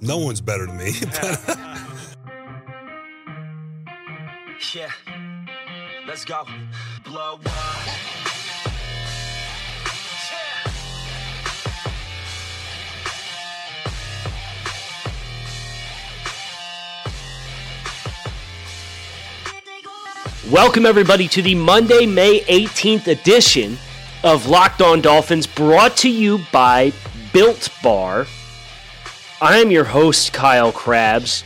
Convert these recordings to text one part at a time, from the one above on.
no one's better than me. yeah. Let's go. Blow up. Welcome, everybody, to the Monday, May 18th edition of Locked On Dolphins, brought to you by Built Bar. I am your host, Kyle Crabbs.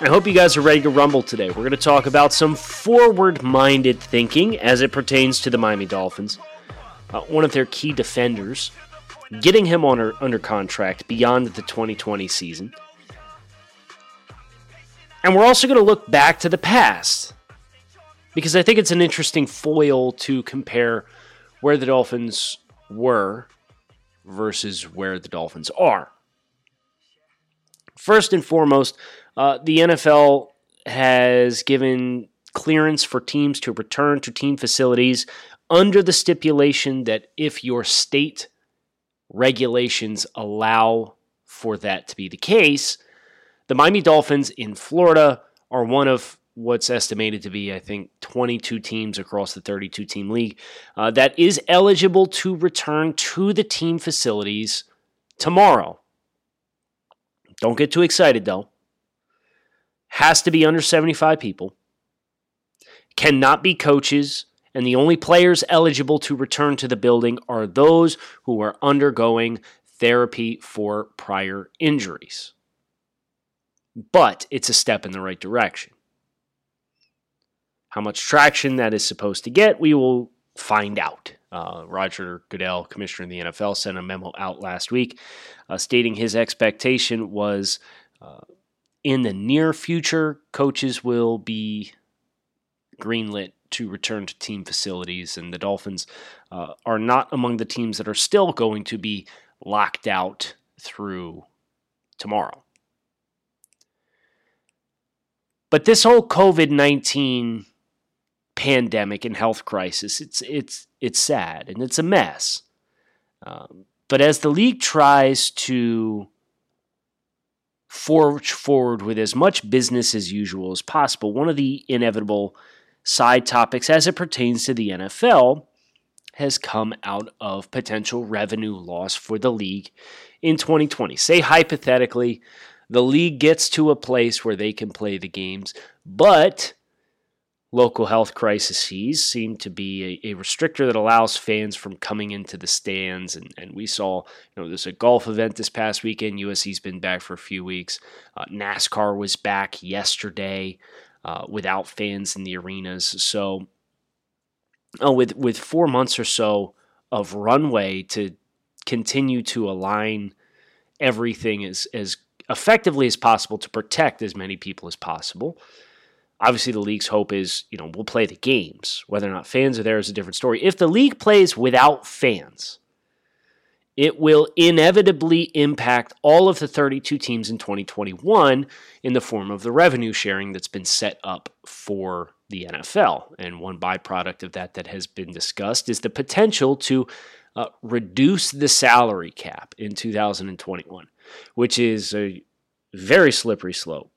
I hope you guys are ready to rumble today. We're going to talk about some forward minded thinking as it pertains to the Miami Dolphins. Uh, one of their key defenders, getting him on under contract beyond the 2020 season. And we're also going to look back to the past because I think it's an interesting foil to compare where the Dolphins were versus where the Dolphins are. First and foremost, uh, the NFL has given clearance for teams to return to team facilities under the stipulation that if your state regulations allow for that to be the case, the Miami Dolphins in Florida are one of what's estimated to be, I think, 22 teams across the 32 team league uh, that is eligible to return to the team facilities tomorrow. Don't get too excited though. Has to be under 75 people. Cannot be coaches. And the only players eligible to return to the building are those who are undergoing therapy for prior injuries. But it's a step in the right direction. How much traction that is supposed to get, we will find out. Uh, Roger Goodell, commissioner of the NFL, sent a memo out last week uh, stating his expectation was uh, in the near future, coaches will be greenlit to return to team facilities, and the Dolphins uh, are not among the teams that are still going to be locked out through tomorrow. But this whole COVID 19 pandemic and health crisis. It's it's it's sad and it's a mess. Um, but as the league tries to forge forward with as much business as usual as possible, one of the inevitable side topics as it pertains to the NFL has come out of potential revenue loss for the league in 2020. Say hypothetically, the league gets to a place where they can play the games, but local health crises seem to be a, a, restrictor that allows fans from coming into the stands. And, and we saw, you know, there's a golf event this past weekend. UFC's been back for a few weeks. Uh, NASCAR was back yesterday uh, without fans in the arenas. So, oh, with with four months or so of runway to continue to align everything as as effectively as possible to protect as many people as possible. Obviously, the league's hope is, you know, we'll play the games. Whether or not fans are there is a different story. If the league plays without fans, it will inevitably impact all of the 32 teams in 2021 in the form of the revenue sharing that's been set up for the NFL. And one byproduct of that that has been discussed is the potential to uh, reduce the salary cap in 2021, which is a very slippery slope.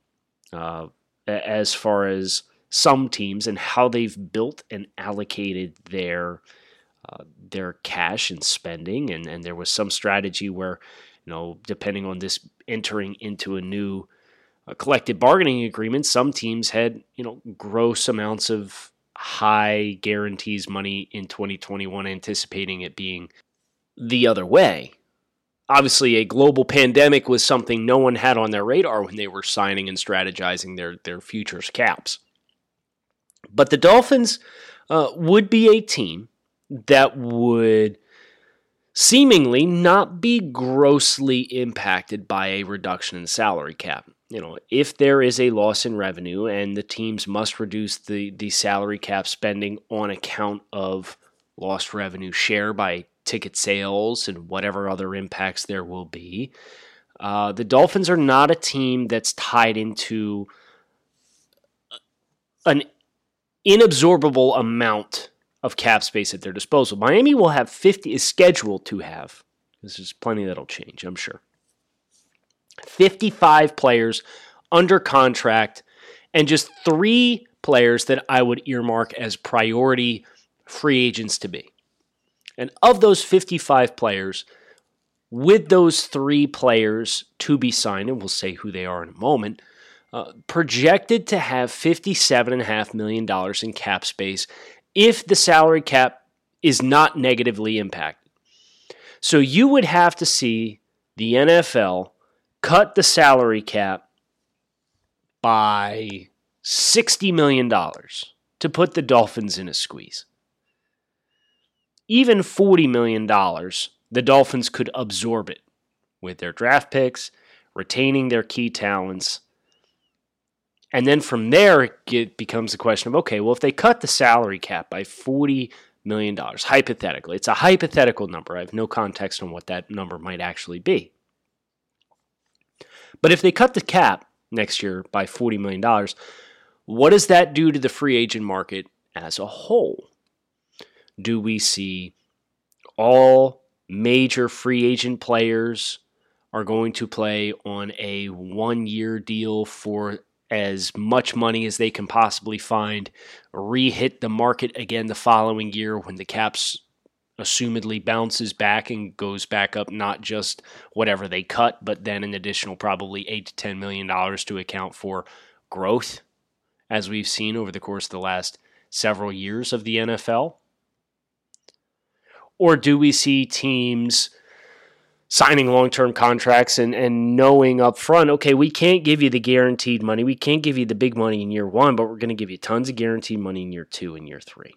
Uh, as far as some teams and how they've built and allocated their uh, their cash and spending. And and there was some strategy where you know depending on this entering into a new uh, collective bargaining agreement some teams had you know gross amounts of high guarantees money in 2021 anticipating it being the other way obviously a global pandemic was something no one had on their radar when they were signing and strategizing their their futures caps. But the Dolphins uh, would be a team that would seemingly not be grossly impacted by a reduction in salary cap. You know, if there is a loss in revenue and the teams must reduce the, the salary cap spending on account of lost revenue share by ticket sales and whatever other impacts there will be, uh, the Dolphins are not a team that's tied into an inabsorbable amount of cap space at their disposal. Miami will have 50, is scheduled to have, there's plenty that'll change, I'm sure. 55 players under contract and just three players that I would earmark as priority free agents to be. And of those 55 players, with those three players to be signed, and we'll say who they are in a moment, uh, projected to have $57.5 million in cap space if the salary cap is not negatively impacted. So you would have to see the NFL cut the salary cap by $60 million to put the Dolphins in a squeeze. Even $40 million, the Dolphins could absorb it with their draft picks, retaining their key talents, and then from there, it becomes a question of okay, well, if they cut the salary cap by $40 million, hypothetically, it's a hypothetical number. I have no context on what that number might actually be. But if they cut the cap next year by $40 million, what does that do to the free agent market as a whole? Do we see all major free agent players are going to play on a one year deal for as much money as they can possibly find, re-hit the market again the following year when the caps assumedly bounces back and goes back up not just whatever they cut, but then an additional probably eight to ten million dollars to account for growth, as we've seen over the course of the last several years of the NFL? Or do we see teams signing long term contracts and, and knowing up front, okay, we can't give you the guaranteed money. We can't give you the big money in year one, but we're going to give you tons of guaranteed money in year two and year three.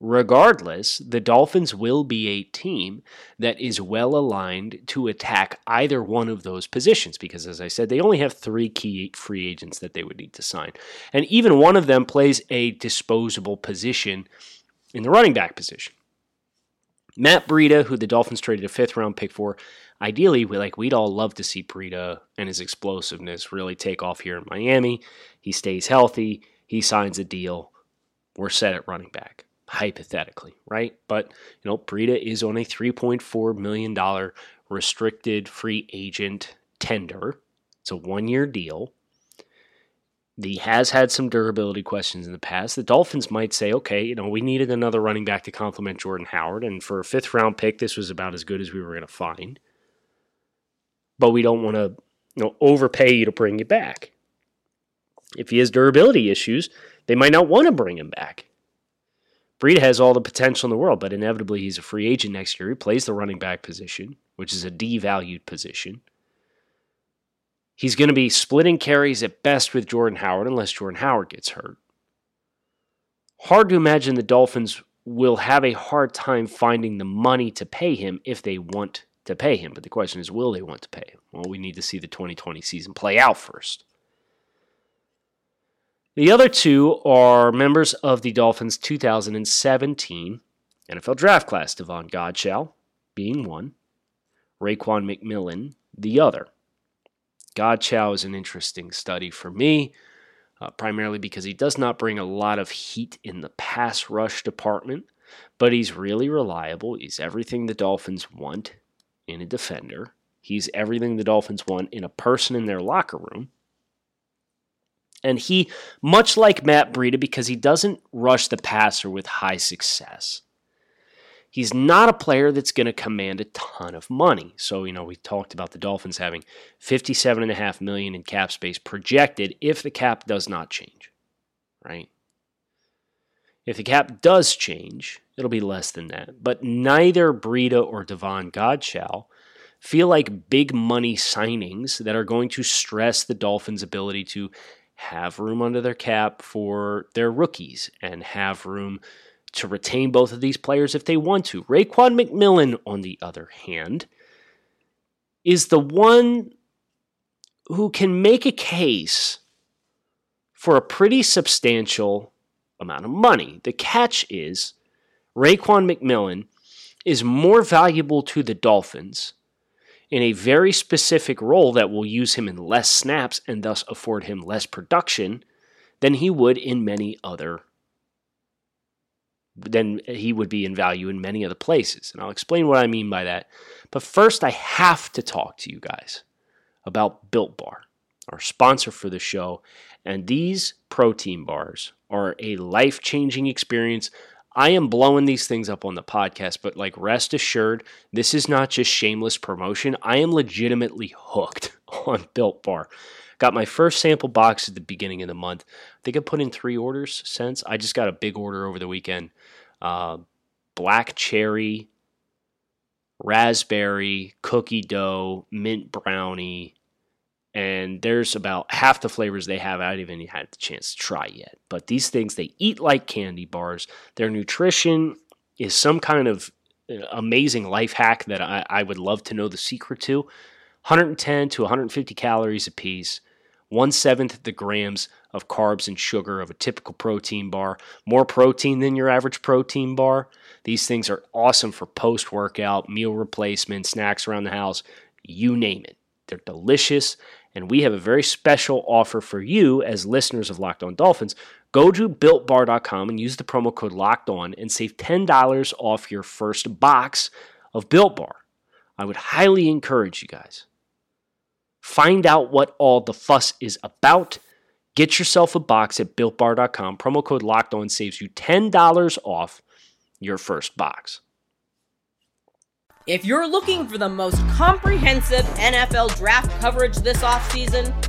Regardless, the Dolphins will be a team that is well aligned to attack either one of those positions because, as I said, they only have three key free agents that they would need to sign. And even one of them plays a disposable position in the running back position. Matt Breida, who the Dolphins traded a fifth round pick for, ideally, we like we'd all love to see Breida and his explosiveness really take off here in Miami. He stays healthy, he signs a deal. We're set at running back, hypothetically, right? But you know, Breida is on a $3.4 million restricted free agent tender. It's a one year deal he has had some durability questions in the past. The Dolphins might say, okay, you know, we needed another running back to complement Jordan Howard, and for a fifth round pick, this was about as good as we were going to find. But we don't want to, you know, overpay you to bring you back. If he has durability issues, they might not want to bring him back. Breida has all the potential in the world, but inevitably he's a free agent next year. He plays the running back position, which is a devalued position. He's going to be splitting carries at best with Jordan Howard unless Jordan Howard gets hurt. Hard to imagine the Dolphins will have a hard time finding the money to pay him if they want to pay him. But the question is, will they want to pay him? Well, we need to see the 2020 season play out first. The other two are members of the Dolphins' 2017 NFL draft class, Davon Godchaux being one, Raekwon McMillan the other. Godchaux is an interesting study for me, uh, primarily because he does not bring a lot of heat in the pass rush department, but he's really reliable. He's everything the Dolphins want in a defender. He's everything the Dolphins want in a person in their locker room. And he, much like Matt Breida, because he doesn't rush the passer with high success, he's not a player that's going to command a ton of money. So, you know, we talked about the Dolphins having 57.5 million in cap space projected if the cap does not change, right? If the cap does change, it'll be less than that. But neither Breida or Davon Godchaux feel like big money signings that are going to stress the Dolphins' ability to have room under their cap for their rookies and have room to retain both of these players if they want to. Raekwon McMillan, on the other hand, is the one who can make a case for a pretty substantial amount of money. The catch is Raekwon McMillan is more valuable to the Dolphins in a very specific role that will use him in less snaps and thus afford him less production than he would in many other than he would be in value in many other places. And I'll explain what I mean by that. But first I have to talk to you guys about Built Bar, our sponsor for the show. And these protein bars are a life-changing experience. I am blowing these things up on the podcast, but like rest assured, this is not just shameless promotion. I am legitimately hooked on Built Bar. Got my first sample box at the beginning of the month. I think I put in three orders since. I just got a big order over the weekend. Uh, black cherry, raspberry, cookie dough, mint brownie, and there's about half the flavors they have I haven't even had the chance to try yet. But these things they eat like candy bars. Their nutrition is some kind of uh, amazing life hack that I, I would love to know the secret to. 110 to 150 calories a piece one seventh the grams of carbs and sugar of a typical protein bar, more protein than your average protein bar. These things are awesome for post workout, meal replacement, snacks around the house, you name it. They're delicious, and we have a very special offer for you as listeners of Locked On Dolphins. Go to builtbar.com and use the promo code Locked On and save $10 off your first box of Built Bar. I would highly encourage you guys Find out what all the fuss is about. Get yourself a box at builtbar.com. Promo code locked on saves you $10 off your first box. If you're looking for the most comprehensive NFL draft coverage this offseason,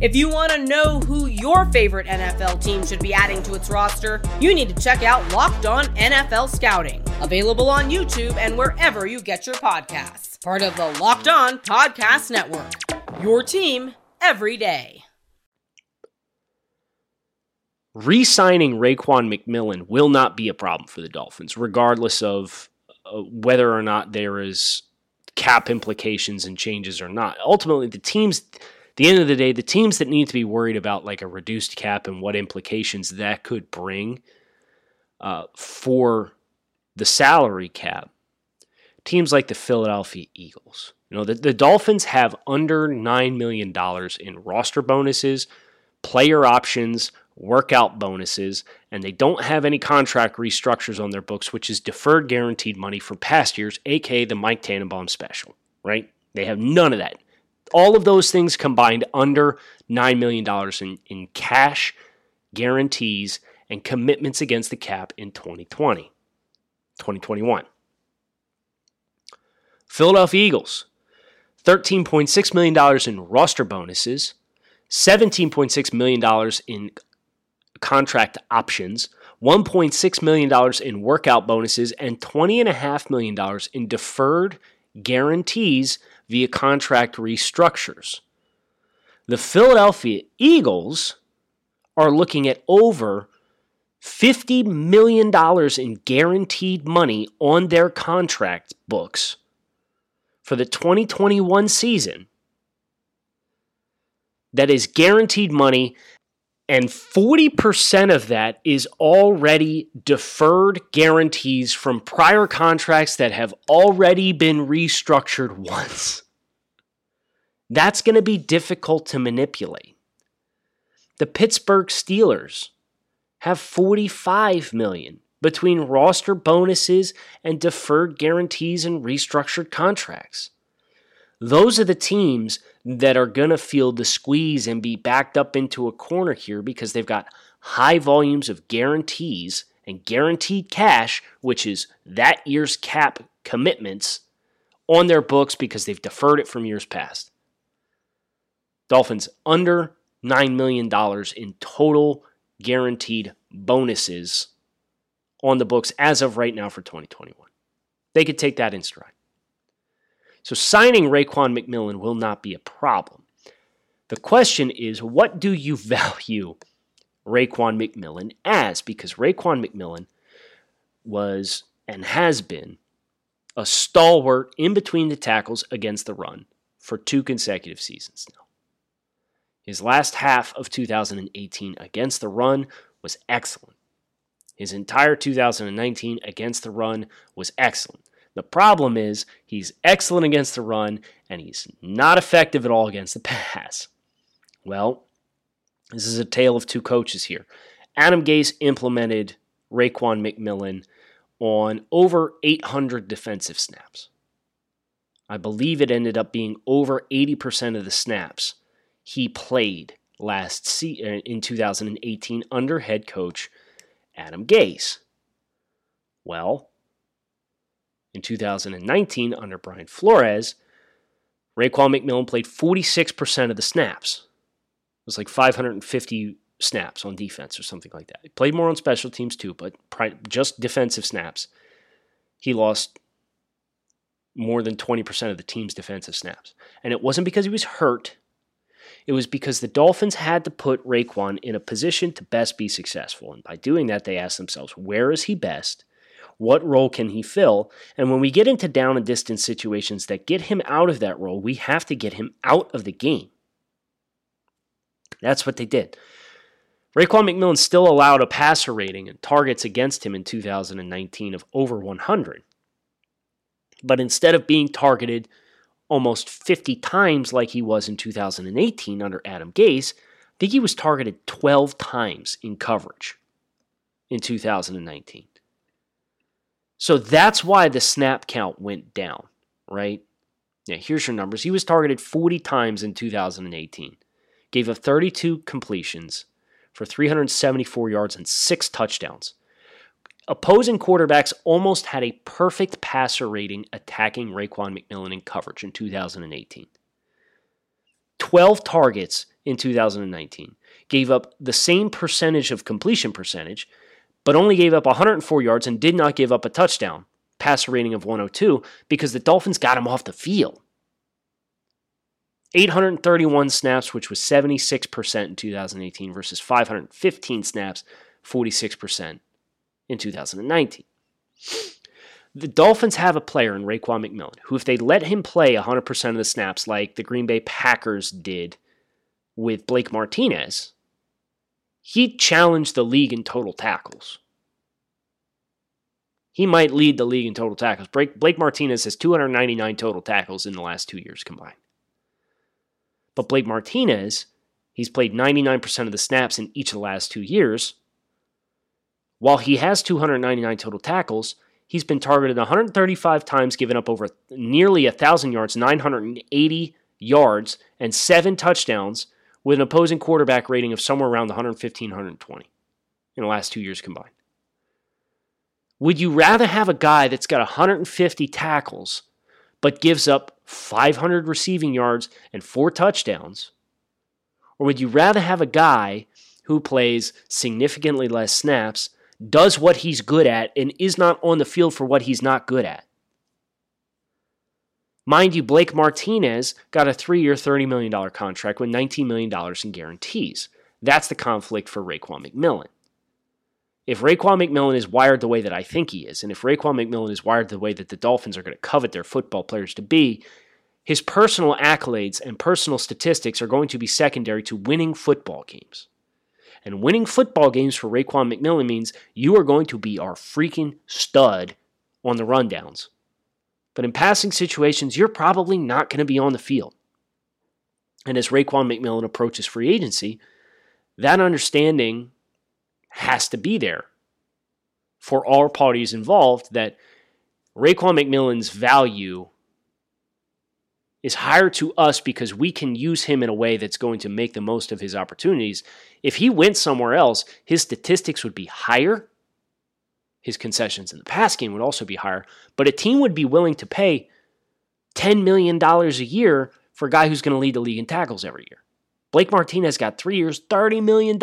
If you want to know who your favorite NFL team should be adding to its roster, you need to check out Locked On NFL Scouting, available on YouTube and wherever you get your podcasts. Part of the Locked On Podcast Network. Your team every day. Re signing Raekwon McMillan will not be a problem for the Dolphins, regardless of uh, whether or not there is cap implications and changes or not. Ultimately, the teams, the end of the day, the teams that need to be worried about like a reduced cap and what implications that could bring uh, for the salary cap, teams like the Philadelphia Eagles. You know, the, the Dolphins have under $9 million in roster bonuses, player options, workout bonuses, and they don't have any contract restructures on their books, which is deferred guaranteed money from past years, aka the Mike Tannenbaum special, right? They have none of that. All of those things combined under $9 million in, in cash guarantees and commitments against the cap in 2020, 2021. Philadelphia Eagles, $13.6 million in roster bonuses, $17.6 million in contract options, $1.6 million in workout bonuses, and $20.5 million in deferred guarantees via contract restructures. The Philadelphia Eagles are looking at over $50 million in guaranteed money on their contract books for the 2021 season. That is guaranteed money and 40% of that is already deferred guarantees from prior contracts that have already been restructured once. That's going to be difficult to manipulate. The Pittsburgh Steelers have 45 million between roster bonuses and deferred guarantees and restructured contracts. Those are the teams that are going to feel the squeeze and be backed up into a corner here because they've got high volumes of guarantees and guaranteed cash, which is that year's cap commitments, on their books because they've deferred it from years past. Dolphins under $9 million in total guaranteed bonuses on the books as of right now for 2021. They could take that in stride. So signing Raekwon McMillan will not be a problem. The question is, what do you value Raekwon McMillan as? Because Raekwon McMillan was and has been a stalwart in between the tackles against the run for two consecutive seasons now. His last half of 2018 against the run was excellent. His entire 2019 against the run was excellent. The problem is he's excellent against the run and he's not effective at all against the pass. Well, this is a tale of two coaches here. Adam Gase implemented Raekwon McMillan on over 800 defensive snaps. I believe it ended up being over 80% of the snaps he played last se- uh, in 2018 under head coach Adam Gase. Well, in 2019 under Brian Flores, Raekwon McMillan played 46% of the snaps. It was like 550 snaps on defense or something like that. He played more on special teams too, but just defensive snaps. He lost more than 20% of the team's defensive snaps. And it wasn't because he was hurt. It was because the Dolphins had to put Raekwon in a position to best be successful. And by doing that, they asked themselves, where is he best? What role can he fill? And when we get into down and distance situations that get him out of that role, we have to get him out of the game. That's what they did. Raekwon McMillan still allowed a passer rating and targets against him in 2019 of over 100. But instead of being targeted almost 50 times like he was in 2018 under Adam Gase, I think he was targeted 12 times in coverage in 2019. So that's why the snap count went down, right? Yeah, here's your numbers. He was targeted 40 times in 2018, gave up 32 completions for 374 yards and six touchdowns. Opposing quarterbacks almost had a perfect passer rating attacking Raekwon McMillan in coverage in 2018. 12 targets in 2019. Gave up the same percentage of completion percentage, but only gave up 104 yards and did not give up a touchdown. Passer rating of 102 because the Dolphins got him off the field. 831 snaps, which was 76% in 2018 versus 515 snaps, 46% in 2019. The Dolphins have a player in Raekwon McMillan who, if they let him play 100% of the snaps like the Green Bay Packers did with Blake Martinez, he challenged the league in total tackles. He might lead the league in total tackles. Blake Martinez has 299 total tackles in the last two years combined. But Blake Martinez, he's played 99% of the snaps in each of the last two years. While he has 299 total tackles, he's been targeted 135 times, given up over nearly 1,000 yards, 980 yards, and seven touchdowns with an opposing quarterback rating of somewhere around 115, 120 in the last two years combined. Would you rather have a guy that's got 150 tackles but gives up 500 receiving yards and four touchdowns? Or would you rather have a guy who plays significantly less snaps does what he's good at, and is not on the field for what he's not good at. Mind you, Blake Martinez got a three year, $30 million contract with $19 million in guarantees. That's the conflict for Raekwon McMillan. If Raekwon McMillan is wired the way that I think he is, and if Raekwon McMillan is wired the way that the Dolphins are going to covet their football players to be, his personal accolades and personal statistics are going to be secondary to winning football games. And winning football games for Raekwon McMillan means you are going to be our freaking stud on the rundowns. But in passing situations, you're probably not going to be on the field. And as Raekwon McMillan approaches free agency, that understanding has to be there for all parties involved that Raekwon McMillan's value is higher to us because we can use him in a way that's going to make the most of his opportunities. If he went somewhere else, his statistics would be higher. His concessions in the pass game would also be higher, but a team would be willing to pay $10 million a year for a guy who's going to lead the league in tackles every year. Blake Martinez got three years, $30 million.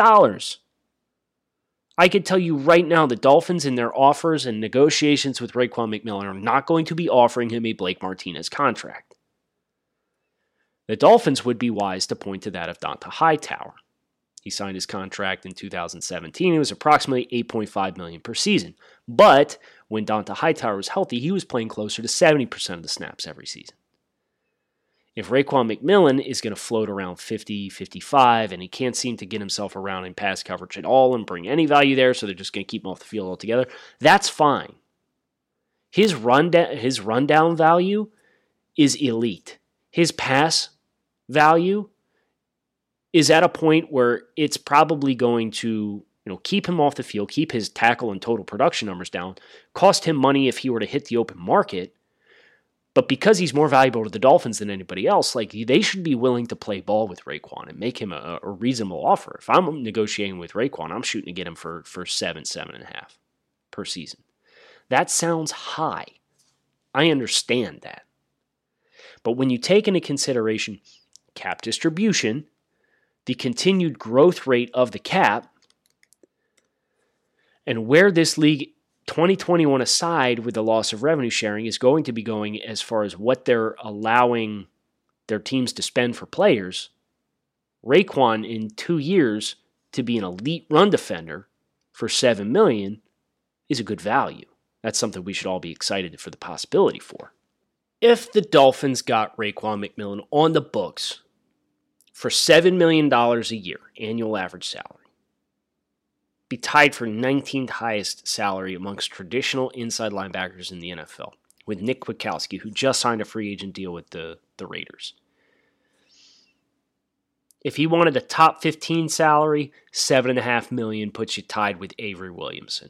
I could tell you right now the Dolphins in their offers and negotiations with Raekwon McMillan are not going to be offering him a Blake Martinez contract. The Dolphins would be wise to point to that of Dont'a Hightower. He signed his contract in 2017. It was approximately 8.5 million per season. But when Dont'a Hightower was healthy, he was playing closer to 70% of the snaps every season. If Raekwon McMillan is going to float around 50, 55, and he can't seem to get himself around in pass coverage at all and bring any value there, so they're just going to keep him off the field altogether, that's fine. His rundown, his rundown value is elite. His pass value is at a point where it's probably going to you know keep him off the field, keep his tackle and total production numbers down, cost him money if he were to hit the open market. But because he's more valuable to the Dolphins than anybody else, like they should be willing to play ball with Raekwon and make him a, a reasonable offer. If I'm negotiating with Raekwon, I'm shooting to get him for for seven, seven and a half per season. That sounds high. I understand that. But when you take into consideration cap distribution, the continued growth rate of the cap, and where this league 2021 aside with the loss of revenue sharing is going to be going as far as what they're allowing their teams to spend for players. Raekwon in 2 years to be an elite run defender for 7 million is a good value. That's something we should all be excited for the possibility for. If the Dolphins got Raekwon McMillan on the books for $7 million a year, annual average salary. Be tied for 19th highest salary amongst traditional inside linebackers in the NFL, with Nick Kwiatkowski, who just signed a free agent deal with the, the Raiders. If he wanted a top 15 salary, 7.5 million puts you tied with Avery Williamson.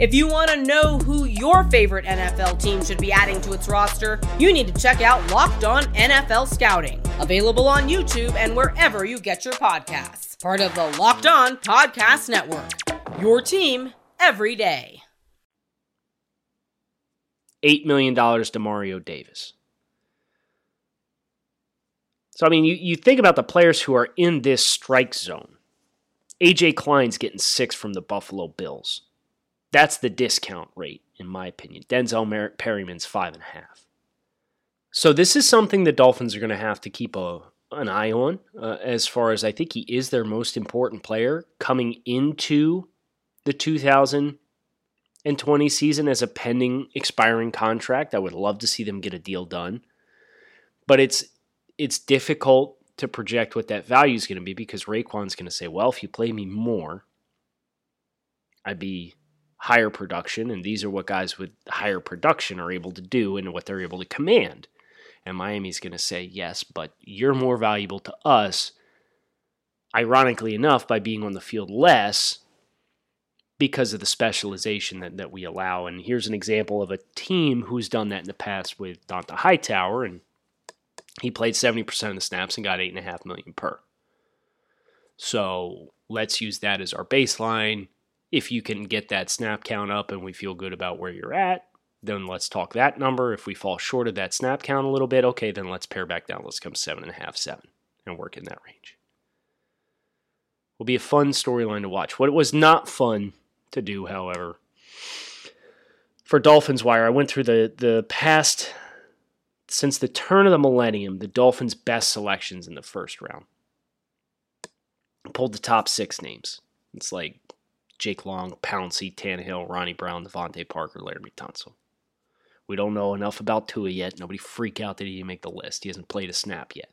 If you want to know who your favorite NFL team should be adding to its roster, you need to check out Locked On NFL Scouting, available on YouTube and wherever you get your podcasts. Part of the Locked On Podcast Network. Your team every day. $8 million to Mario Davis. So, I mean, you, you think about the players who are in this strike zone. AJ Klein's getting six from the Buffalo Bills. That's the discount rate, in my opinion. Denzel Perryman's five and a half. So this is something the Dolphins are going to have to keep a, an eye on, uh, as far as I think he is their most important player coming into the 2020 season as a pending expiring contract. I would love to see them get a deal done, but it's it's difficult to project what that value is going to be because Raekwon's going to say, "Well, if you play me more, I'd be higher production, and these are what guys with higher production are able to do and what they're able to command. And Miami's going to say, yes, but you're more valuable to us, ironically enough, by being on the field less because of the specialization that, that we allow. And here's an example of a team who's done that in the past with Dont'a Hightower, and he played 70% of the snaps and got 8.5 million per. So let's use that as our baseline if you can get that snap count up and we feel good about where you're at, then let's talk that number. If we fall short of that snap count a little bit, okay, then let's pare back down. Let's come seven and a half, seven, and work in that range. Will be a fun storyline to watch. What it was not fun to do, however, for Dolphins Wire, I went through the the past since the turn of the millennium, the Dolphins' best selections in the first round. pulled the top six names. It's like Jake Long, Pouncey, Tannehill, Ronnie Brown, DeVante Parker, Laremy Tunsil. We don't know enough about Tua yet. Nobody freak out that he didn't make the list. He hasn't played a snap yet.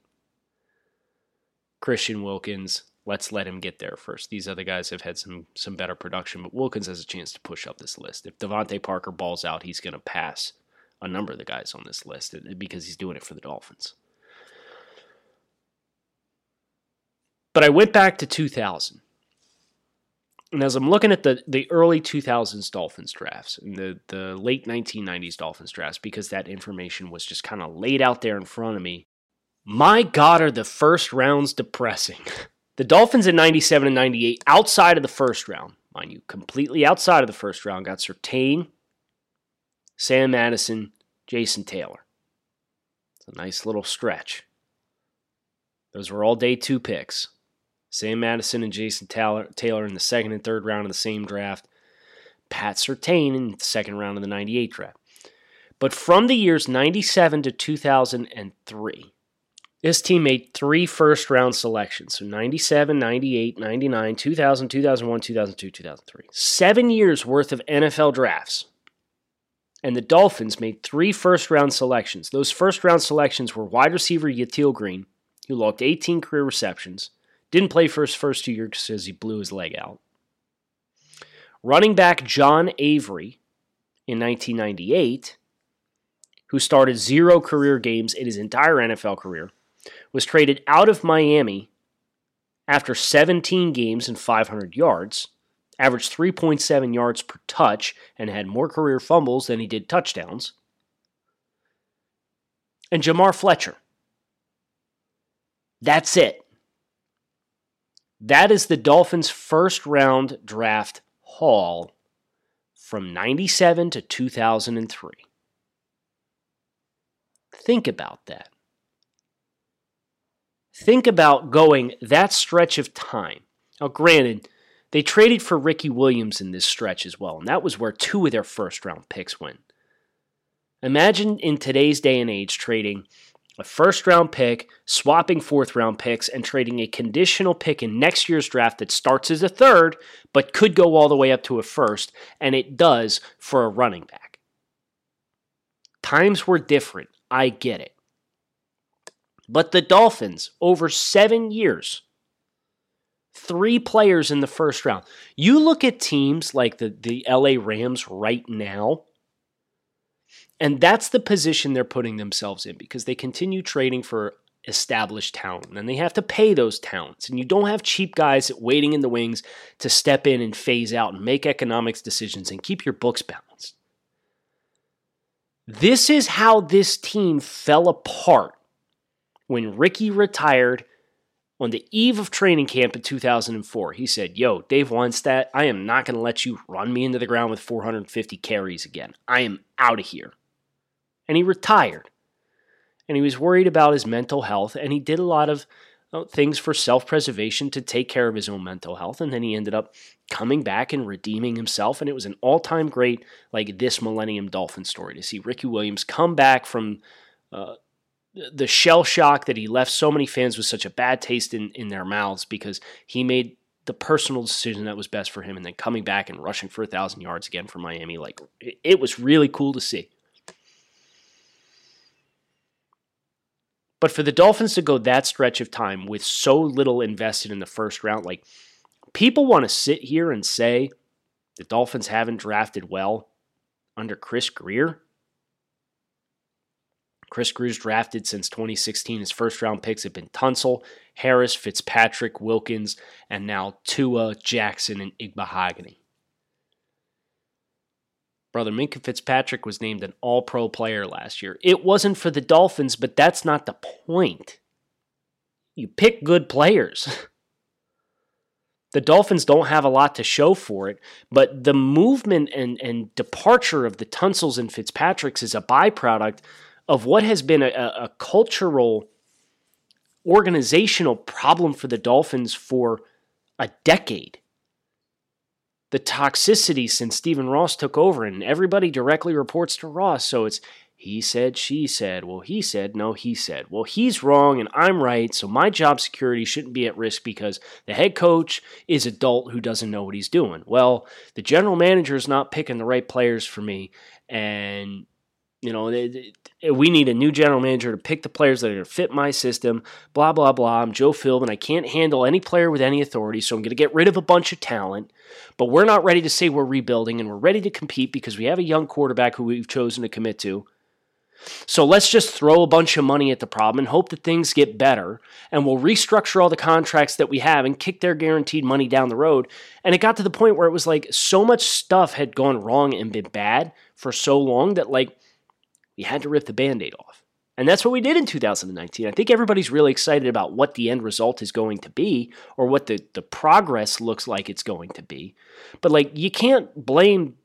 Christian Wilkins, let's let him get there first. These other guys have had some some better production, but Wilkins has a chance to push up this list. If DeVante Parker balls out, he's going to pass a number of the guys on this list because he's doing it for the Dolphins. But I went back to 2000 And as I'm looking at the, the early 2000s Dolphins drafts and the, the late 1990s Dolphins drafts, because that information was just kind of laid out there in front of me, my God, are the first rounds depressing. The Dolphins in 97 and 98, outside of the first round, mind you, completely outside of the first round, got Surtain, Sam Madison, Jason Taylor. It's a nice little stretch. Those were all day two picks. Sam Madison and Jason Taylor, in the second and third round of the same draft. Pat Surtain in the second round of the 98 draft. But from the years 97 to 2003, this team made three first round selections. So 97, 98, 99, 2000, 2001, 2002, 2003. Seven years worth of NFL drafts. And the Dolphins made three first round selections. Those first round selections were wide receiver Yatil Green, who logged 18 career receptions, didn't play for his first two years because he blew his leg out. Running back John Avery in 1998, who started zero career games in his entire NFL career was traded out of Miami after 17 games and 500 yards, averaged 3.7 yards per touch, and had more career fumbles than he did touchdowns. And Jamar Fletcher. That's it. That is the Dolphins' first round draft haul from 97 to 2003. Think about that. Think about going that stretch of time. Now, granted, they traded for Ricky Williams in this stretch as well, and that was where two of their first round picks went. Imagine in today's day and age trading a first round pick, swapping fourth round picks, and trading a conditional pick in next year's draft that starts as a third, but could go all the way up to a first, and it does for a running back. Times were different. I get it. But the Dolphins, over seven years, three players in the first round. You look at teams like the, the LA Rams right now, and that's the position they're putting themselves in because they continue trading for established talent and they have to pay those talents. And you don't have cheap guys waiting in the wings to step in and phase out and make economics decisions and keep your books balanced. This is how this team fell apart when Ricky retired on the eve of training camp in 2004. He said, Yo, Dave Wannstedt, I am not going to let you run me into the ground with 450 carries again. I am out of here. And he retired. And he was worried about his mental health, and he did a lot of uh, things for self preservation to take care of his own mental health. And then he ended up coming back and redeeming himself. And it was an all time great, like this Millennium Dolphin story to see Ricky Williams come back from. Uh, the shell shock that he left so many fans with such a bad taste in, in their mouths because he made the personal decision that was best for him and then coming back and rushing for a thousand yards again for Miami. Like it, it was really cool to see. But for the Dolphins to go that stretch of time with so little invested in the first round, like people want to sit here and say the Dolphins haven't drafted well under Chris Grier. Chris Grier's drafted since 2016. His first round picks have been Tunsil, Harris, Fitzpatrick, Wilkins, and now Tua, Jackson, and Igbinoghene. Brother Minkah Fitzpatrick was named an all pro player last year. It wasn't for the Dolphins, but that's not the point. You pick good players. the Dolphins don't have a lot to show for it, but the movement and, and departure of the Tunsils and Fitzpatricks is a byproduct of what has been a, a cultural, organizational problem for the Dolphins for a decade. The toxicity since Stephen Ross took over, and everybody directly reports to Ross. So it's he said, she said. Well, he said, no, he said. Well, he's wrong and I'm right. So my job security shouldn't be at risk because the head coach is adult who doesn't know what he's doing. Well, the general manager is not picking the right players for me. And you know, they, they, eh, we need a new general manager to pick the players that are going to fit my system. Blah blah blah. I'm Joe Philbin. And I can't handle any player with any authority, so I'm going to get rid of a bunch of talent. But we're not ready to say we're rebuilding, and we're ready to compete because we have a young quarterback who we've chosen to commit to. So let's just throw a bunch of money at the problem and hope that things get better. And we'll restructure all the contracts that we have and kick their guaranteed money down the road. And it got to the point where it was like so much stuff had gone wrong and been bad for so long that like we had to rip the band aid off. And that's what we did in 2019. I think everybody's really excited about what the end result is going to be or what the, the progress looks like it's going to be. But like you can't blame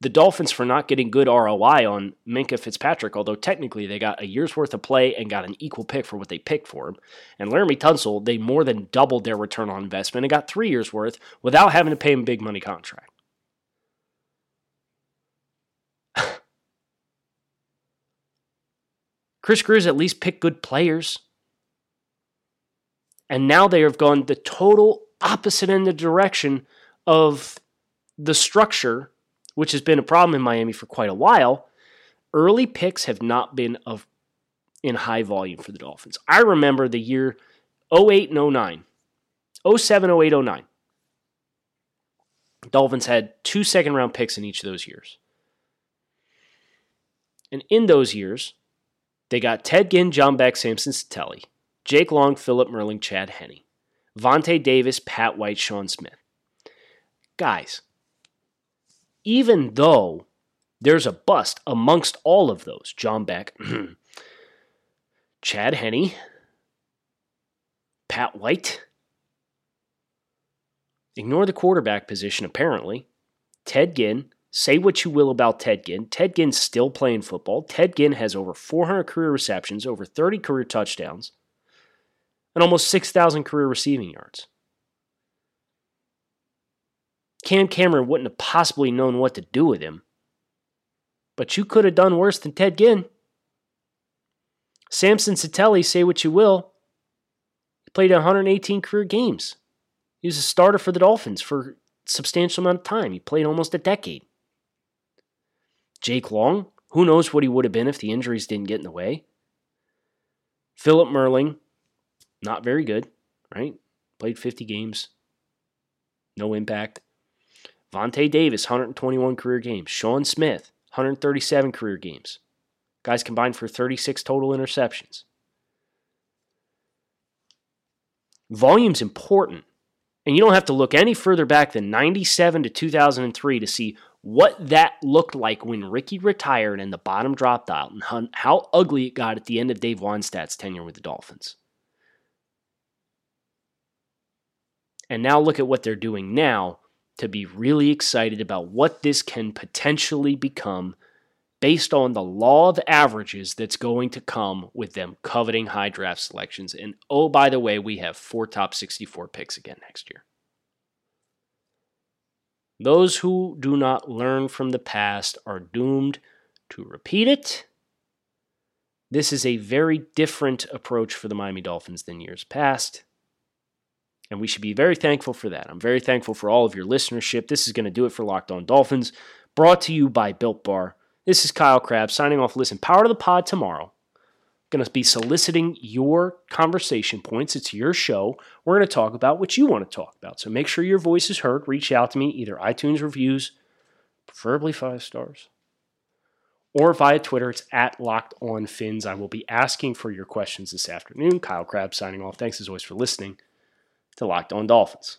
the Dolphins for not getting good ROI on Minkah Fitzpatrick, although technically they got a year's worth of play and got an equal pick for what they picked for him. And Laremy Tunsil, they more than doubled their return on investment and got three years worth without having to pay him a big money contract. Chris Grier at least picked good players. And now they have gone the total opposite of the direction of the structure which has been a problem in Miami for quite a while, early picks have not been of in high volume for the Dolphins. I remember the year 08 and 09. 07, 08, 09. Dolphins had two second round picks in each of those years. And in those years, they got Ted Ginn, John Beck, Samson Satele, Jake Long, Phillip Merling, Chad Henne, Vontae Davis, Pat White, Sean Smith. Guys, even though there's a bust amongst all of those John Beck, Chad Henne, Pat White. Ignore the quarterback position, apparently. Ted Ginn, say what you will about Ted Ginn. Ted Ginn's still playing football. Ted Ginn has over 400 career receptions, over 30 career touchdowns, and almost 6,000 career receiving yards. Cam Cameron wouldn't have possibly known what to do with him. But you could have done worse than Ted Ginn. Samson Satele, say what you will, he played 118 career games. He was a starter for the Dolphins for a substantial amount of time. He played almost a decade. Jake Long, who knows what he would have been if the injuries didn't get in the way. Phillip Merling, not very good, right? Played 50 games, no impact. Vontae Davis, 121 career games. Sean Smith, 137 career games. Guys combined for 36 total interceptions. Volume's important. And you don't have to look any further back than 97 to 2003 to see what that looked like when Ricky retired and the bottom dropped out and how ugly it got at the end of Dave Wannstedt's tenure with the Dolphins. And now look at what they're doing now to be really excited about what this can potentially become based on the law of averages that's going to come with them coveting high draft selections. And oh, by the way, we have four top 64 picks again next year. Those who do not learn from the past are doomed to repeat it. This is a very different approach for the Miami Dolphins than years past. And we should be very thankful for that. I'm very thankful for all of your listenership. This is going to do it for Locked On Dolphins, brought to you by Built Bar. This is Kyle Crabbs signing off. Listen, power to the pod tomorrow. Going to be soliciting your conversation points. It's your show. We're going to talk about what you want to talk about. So make sure your voice is heard. Reach out to me, either iTunes reviews, preferably five stars, or via Twitter. It's at Locked On Fins. I will be asking for your questions this afternoon. Kyle Crabbs signing off. Thanks as always for listening to Locked On Dolphins.